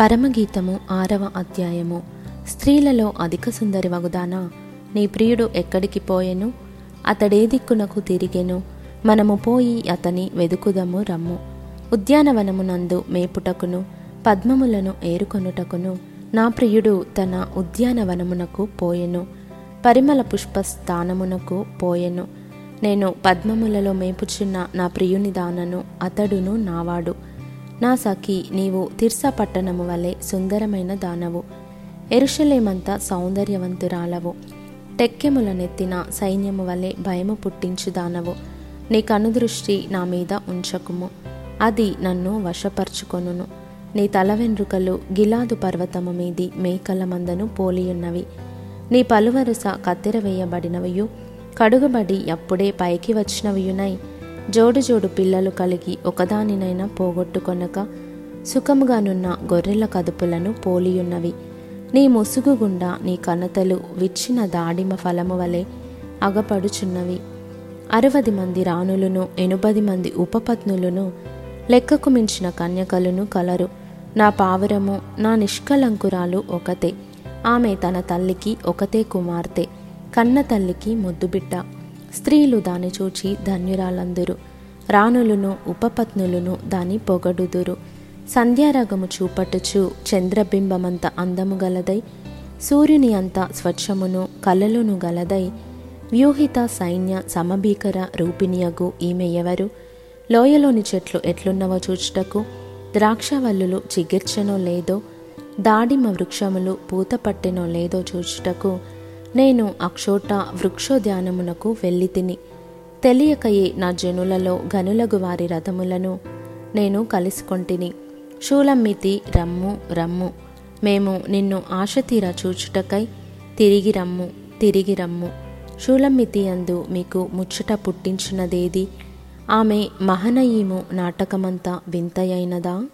పరమగీతము ఆరవ అధ్యాయము. స్త్రీలలో అధిక సుందరి వగుదానా నీ ప్రియుడు ఎక్కడికి పోయెను? అతడే దిక్కునకు తిరిగెను. మనము పోయి అతని వెదుకుదము రమ్ము. ఉద్యానవనమునందు మేపుటకును పద్మములను ఏరుకొనుటకును నా ప్రియుడు తన ఉద్యానవనమునకు పోయెను. పరిమళ పుష్ప స్థానమునకు పోయెను. నేను పద్మములలో మేపుచున్న నా ప్రియుని దానను అతడును నావాడు. నా సఖి నీవు తిర్సా పట్టణము వలె సుందరమైన దానవు. ఎరుషలేమంతా సౌందర్యవంతురాలవు. టెక్కెములనెత్తిన సైన్యము వలె భయము పుట్టించు దానవు. నీ కనుదృష్టి నా మీద ఉంచకుము. అది నన్ను వశపరుచుకొనును. నీ తల వెండ్రుకలు గిలాదు పర్వతము మీది మేకల మందను పోలియున్నవి. నీ పలువరుస కత్తెర వేయబడినవియు. కడుగబడి అప్పుడే పైకి వచ్చినవియునై. జోడు జోడు పిల్లలు కలిగి ఒకదానినైనా పోగొట్టుకొనక సుఖముగానున్న గొర్రెల కదుపులను పోలియున్నవి. నీ ముసుగు గుండా నీ కనతలు విచ్చిన దాడిమ ఫలము వలె అగపడుచున్నవి. అరవది మంది రాణులను ఎనుపది మంది ఉపపత్నులను లెక్కకు మించిన కన్యకలను కలరు. నా పావురము నా నిష్కలంకురాలు ఒకతే. ఆమె తన తల్లికి ఒకతే కుమార్తె. కన్న తల్లికి ముద్దుబిట్ట స్త్రీలు దాని చూచి ధన్యురాలందురు. రాణులను ఉపపత్నులను దాని పొగడుదురు. సంధ్యారాగము చూపట్టుచు చంద్రబింబమంత అందము గలదై సూర్యుని అంత స్వచ్ఛమును కలలును గలదై వ్యూహిత సైన్య సమభీకర రూపిణియగు ఈమె ఎవరు? లోయలోని చెట్లు ఎట్లున్నవో చూచుటకు ద్రాక్షవల్లులు చిగిర్చెనో లేదో దాడిమ వృక్షములు పూత పట్టెనో లేదో చూచుటకు నేను అక్షోట వృక్షోద్యానమునకు వెళ్ళి తిని తెలియకయే నా జనులలో గనులగు వారి రథములను నేను కలుసుకొంటిని. శూలమ్మితి రమ్ము రమ్ము. మేము నిన్ను ఆశతీర చూచుటకై తిరిగి రమ్ము తిరిగి రమ్ము. శూలమ్మితి అందు మీకు ముచ్చట పుట్టించినదేది? ఆమె మహనయీము నాటకమంతా వింతయైనదా?